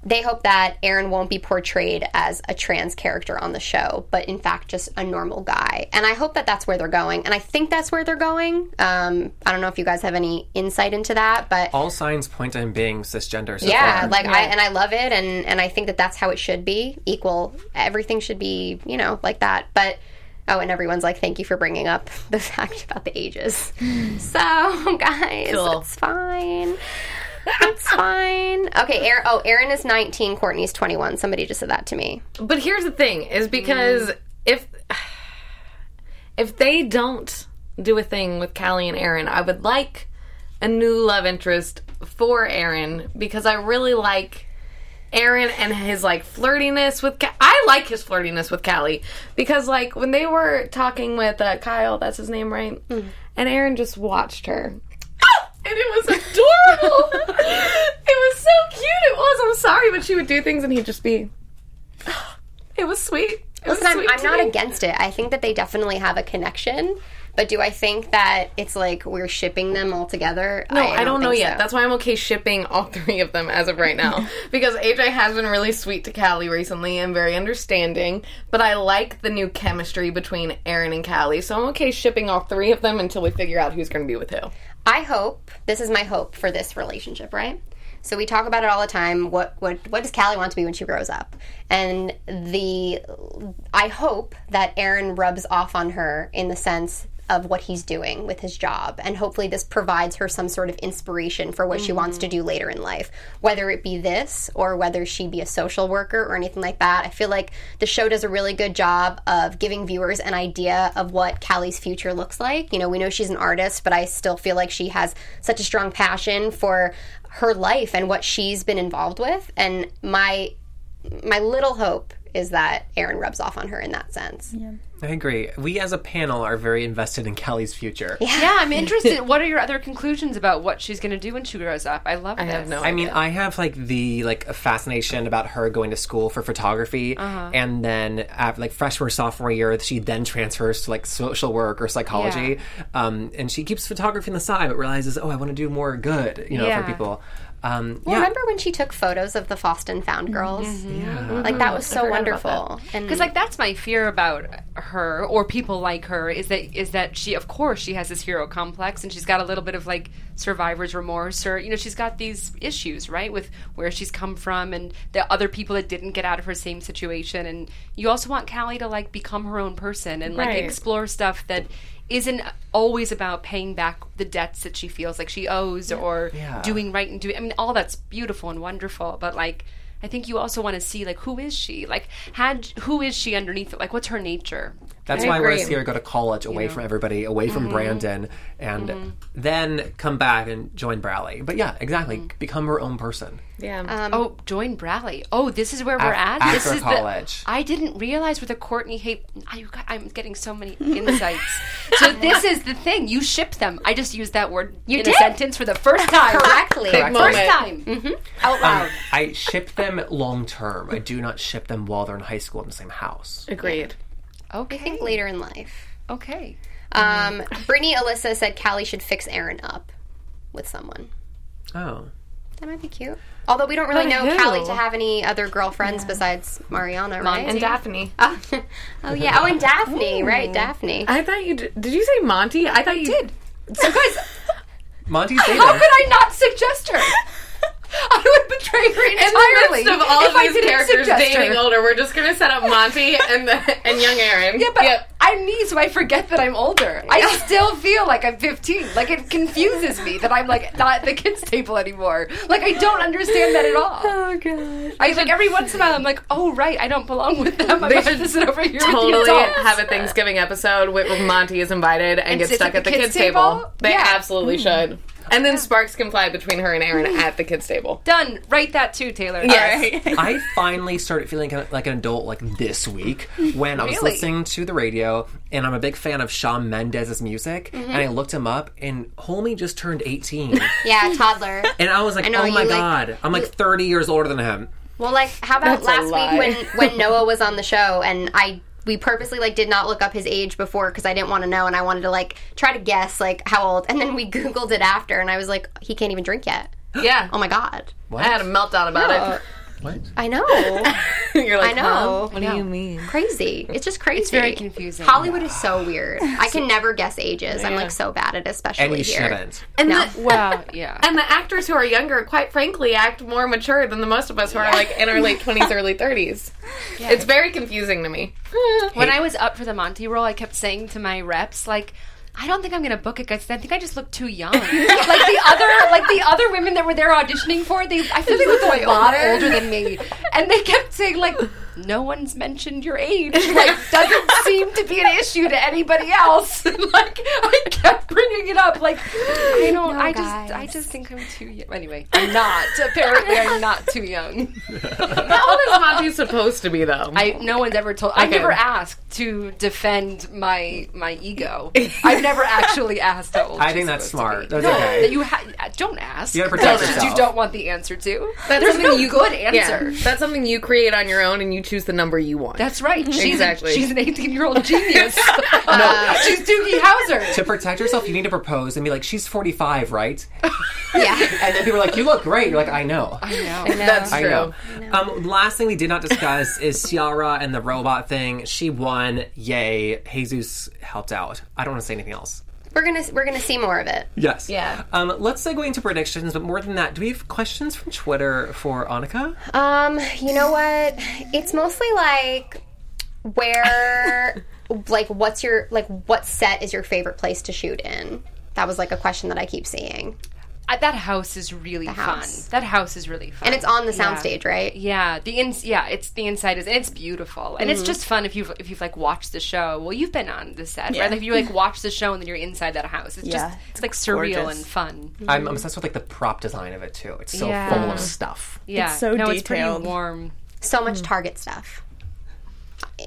they hope that Aaron won't be portrayed as a trans character on the show, but in fact just a normal guy. And I hope that that's where they're going, and I think that's where they're going. Um, I don't know if you guys have any insight into that, but All signs point to him being cisgender so yeah far. like i and i love it and and i think that that's how it should be equal everything should be you know like that but oh and everyone's like thank you for bringing up the fact about the ages so guys Cool. it's fine it's fine okay aaron oh aaron is 19 courtney's 21 somebody just said that to me But here's the thing: is because mm. if if they don't do a thing with Callie and Aaron, I would like a new love interest for Aaron because I really like Aaron and his like flirtiness with. Ca- I like his flirtiness with Callie because like when they were talking with uh, Kyle, that's his name, right? Mm. And Aaron just watched her. Ah! And it was adorable. it was so cute. It was. I'm sorry, but she would do things, and he'd just be. It was sweet. It was Listen, I'm, sweet I'm not against it. I think that they definitely have a connection. But do I think that it's like we're shipping them all together? No, I, don't, know yet. so. That's why I'm okay shipping all three of them as of right now. because AJ has been really sweet to Callie recently and very understanding. But I like the new chemistry between Aaron and Callie. So I'm okay shipping all three of them until we figure out who's going to be with who. I hope this is my hope for this relationship, right? So we talk about it all the time. What what what does Callie want to be when she grows up? And the I hope that Aaron rubs off on her in the sense of what he's doing with his job. And hopefully this provides her some sort of inspiration for what she wants to mm-hmm. do later in life whether it be this or whether she be a social worker or anything like that. I feel like the show does a really good job of giving viewers an idea of what Callie's future looks like. You know we know she's an artist but i still feel like she has such a strong passion for her life and what she's been involved with. And my my little hope is that Aaron rubs off on her in that sense. I agree. We as a panel are very invested in Callie's future. Yeah, I'm interested. what are your other conclusions about what she's going to do when she grows up? I love I this. have no. I mean, I have like the like a fascination about her going to school for photography, Uh-huh. and then after like freshman sophomore year, she then transfers to like social work or psychology, um, and she keeps photography on the side, but realizes, oh, I want to do more good, you know, Yeah. for people. Um, Well, yeah, remember when she took photos of the Foston Found Girls? yeah. Like that was so wonderful. And Because like that's my fear about her or people like her is that is that she of course she has this hero complex and she's got a little bit of like survivor's remorse or you know she's got these issues right with where she's come from and the other people that didn't get out of her same situation and you also want Callie to like become her own person and like Right. explore stuff that isn't always about paying back the debts that she feels like she owes or Yeah. doing right and doing I mean all that's beautiful and wonderful but like I think you also want to see like who is she? Like had who is she underneath it? Like what's her nature? That's I why I want agree. to see her go to college away from everybody, away from mm-hmm. Brandon, and mm-hmm. then come back and join Brallie. But yeah, exactly. Mm-hmm. Become her own person. yeah. Um, oh, join Brallie. Oh, this is where we're Af- at. this after is college. The, I didn't realize with the Courtney hate. I, you got- I'm getting so many insights. so this is the thing. You ship them. I just used that word You in did. a sentence for the first time. correctly. Big First time. Mm-hmm. Out loud. Um, I ship them long term. I do not ship them while they're in high school in the same house. Agreed. Okay. I think later in life. Okay. Um, Brittany Alyssa said Callie should fix Aaron up with someone. Oh. That might be cute. Although we don't really But know who? Callie to have any other girlfriends besides Mariana, right? And Daphne. oh, oh, yeah. Oh, and Daphne, right? Daphne. I thought you did. Did you say Monty? I thought you Did. So guys, Monty's how could I not suggest her? Betray her In the midst of all of these characters dating her. older, we're just gonna set up Monty and the, and young Aaron. Yeah, but Yep. I'm me, so I forget that I'm older. I still feel like I'm 15. Like it confuses me that I'm like not at the kids' table anymore. Like I don't understand that at all. Oh god. I like every once in a while I'm like, oh right, I don't belong with them. I'm They going to sit over here totally have a Thanksgiving episode where Monty is invited and, gets stuck at the, kids, table. They Yeah. absolutely mm. should. And then sparks can fly between her and Aaron at the kids table. Done. Write that too, Taylor. Yes. I finally started feeling kind of like an adult like this week when I was Really? listening to the radio and I'm a big fan of Shawn Mendes's music Mm-hmm. and I looked him up and homie just turned 18 Yeah, toddler. and I was like know, oh my you, like- god I'm like 30 years older than him Well, like, how about That's a last lie. week when when Noah was on the show and I we purposely like did not look up his age before because I didn't want to know and I wanted to like try to guess like how old and then we googled it after and I was like he can't even drink yet. Yeah. Oh my god. I had a meltdown about what I know. You're like, I know. Huh? What do you mean? Crazy. It's just crazy. It's very confusing. Hollywood is so weird. I can never guess ages. I'm like so bad at it, especially and you here. shouldn't And No. the, Well, yeah. and the actors who are younger, quite frankly, act more mature than the most of us who are like in our late twenties, early thirties. It's very confusing to me. when I was up for the Monty role, I kept saying to my reps, like, I don't think I'm to book it because I think I just look too young. like the other, like the other women that were there auditioning for, it, they I feel they looked a lot older than me, and they kept saying like, no one's mentioned your age. Like, doesn't seem to be an issue to anybody else. like, I kept bringing it up. Like, I don't. I just, I just think I'm too young. Anyway, I'm not. Apparently, I'm not too young. How old is Monty supposed to be though? I no one's ever told. I've never asked to defend my my ego. I've never actually asked how old. I think that's smart. That's no, okay. that you ha- don't ask. You gotta protect That's yourself. You don't want the answer to. That's There's something no you- good yeah, answer. that's something you create on your own, and you choose the number you want. That's right. She's Exactly. A, she's an 18 year old genius. no, she's Doogie Howser. to protect yourself you need to propose and be like she's 45 right Yeah. and then people are like you look great you're like I know I know. That's I true. know. Um, last thing we did not discuss is Cierra and the robot thing. She won. Yay. Jesus helped out. I don't want to say anything else. We're gonna we're gonna see more of it. Yes. Yeah. Um, let's segue into predictions, but more than that, do we have questions from Twitter for Annika? Um, you know what? It's mostly like where like what's your like what set is your favorite place to shoot in? That was like a question that I keep seeing. Uh, that house is really fun. house. That house is really fun. And it's on the Yeah. soundstage, right? Yeah, the ins yeah, it's the inside is and it's beautiful and Mm-hmm. it's just fun if you've if you've like watched the show. Well, you've been on the set, Yeah. right? Like if you like watch the show and then you're inside that house, it's Yeah, just it's like surreal and fun. I'm obsessed with like the prop design of it too. It's so Yeah. full of stuff. Yeah, so no, it's pretty detailed. warm. So much Target stuff.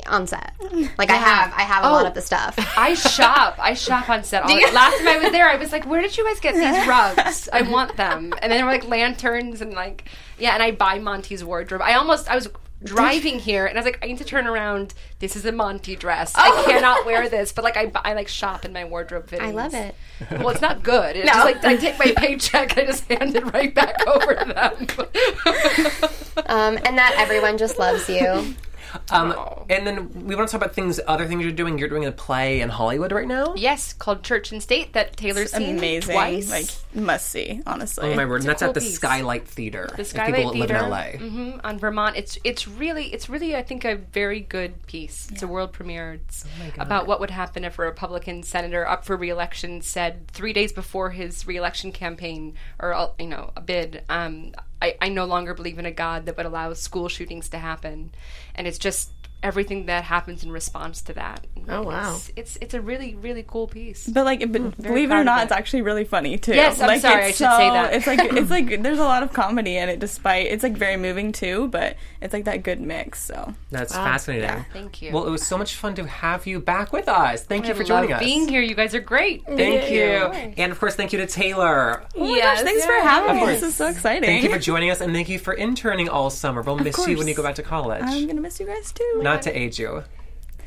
On set. Like I have, I have a lot Oh. of the stuff. I shop. I shop on set. All the- Last time I was there, I was like, "Where did you guys get these rugs? I want them." And then there were like lanterns and like, yeah. And I buy Monty's wardrobe. I almost, I was driving here and I was like, I need to turn around. This is a Monty dress. I cannot wear this. But like, I, I like shop in my wardrobe fittings. I love it. Well, it's not good. It's just like I take my paycheck, I just hand it right back over to them. Um, and that everyone just loves you. Um, Oh. and then we want to talk about things, other things you're doing. You're doing a play in Hollywood right now. yes, called Church and State that Taylor's seen Amazing. twice. Like must see, honestly. Oh my word! And that's cool at the piece. Skylight Theater. the Skylight people Theater live in LA. mhm, on Vermont. It's it's really it's really I think a very good piece. It's a world premiere. It's Oh about what would happen if a Republican senator up for reelection said three days before his reelection campaign or uh, you know a bid. Um, I, I no longer believe in a God that would allow school shootings to happen, and it's just everything that happens in response to that. Oh, wow. It's it's, it's a really really cool piece. But like, but hmm, believe it or not, it. it's actually really funny too. Yes, I'm like, sorry, it's I should say that. It's like it's like there's a lot of comedy in it, despite it's like very moving too. But it's like that good mix. So That's fascinating. Thank you. Well, it was so much fun to have you back with us. Thank you for I joining us. being here. You guys are great. Thank you. And of course, thank you to Taylor. oh my gosh, thanks for having me. This is so exciting. Thank you for joining us, and thank you for interning all summer. We'll miss you when you go back to college. I'm gonna miss you guys too. Not to age you.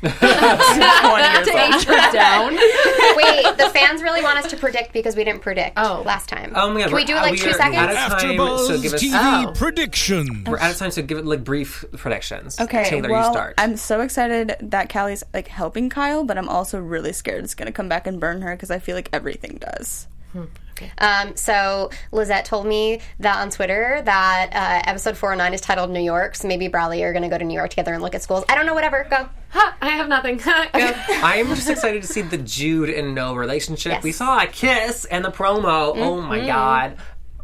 20 years old. Age her down. Wait, the fans really want us to predict because we didn't predict Oh. last time. Oh my god! Can we do it like we two seconds? Out of time, AfterBuzz so give us. TV Oh. predictions. We're out of time, so give it like brief predictions. Okay, Taylor, well, you start. I'm so excited that Callie's like helping Kyle, but I'm also really scared it's gonna come back and burn her because I feel like everything does. Hmm. Um, so Lizette told me that on Twitter that uh, episode 409 is titled New York. So maybe Brallie are going to go to New York together and look at schools. I don't know. Whatever. Go. Ha, I have nothing. Go. I'm just excited to see the Jude and Noah relationship. Yes. We saw a kiss and the promo. Oh my god.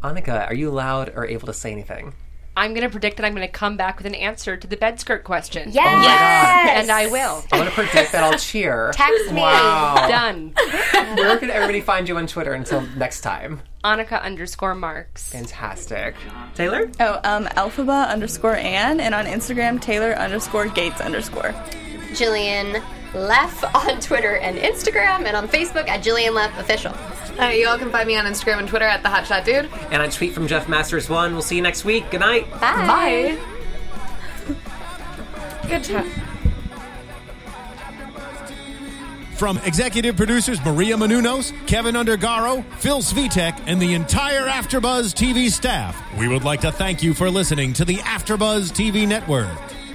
Annika, are you allowed or able to say anything? I'm going to predict that I'm going to come back with an answer to the bed skirt question. Yes. And I will. I'm gonna predict that I'll cheer. Text me. Wow. Done. Where can everybody find you on Twitter until next time? Annika underscore marks. Fantastic. Taylor? Oh, um, Elphaba underscore Ann, and on Instagram Taylor underscore Gates underscore. Jillian Leff on Twitter and Instagram, and on Facebook at Jillian Leff Official. Uh, you all can find me on Instagram and Twitter at the Hotshot Dude. And a tweet from Jeff Masters one. We'll see you next week. Good night. Bye. Good time. From executive producers Maria Menounos, Kevin Undergaro, Phil Svitek, and the entire AfterBuzz TV staff, we would like to thank you for listening to the AfterBuzz TV network.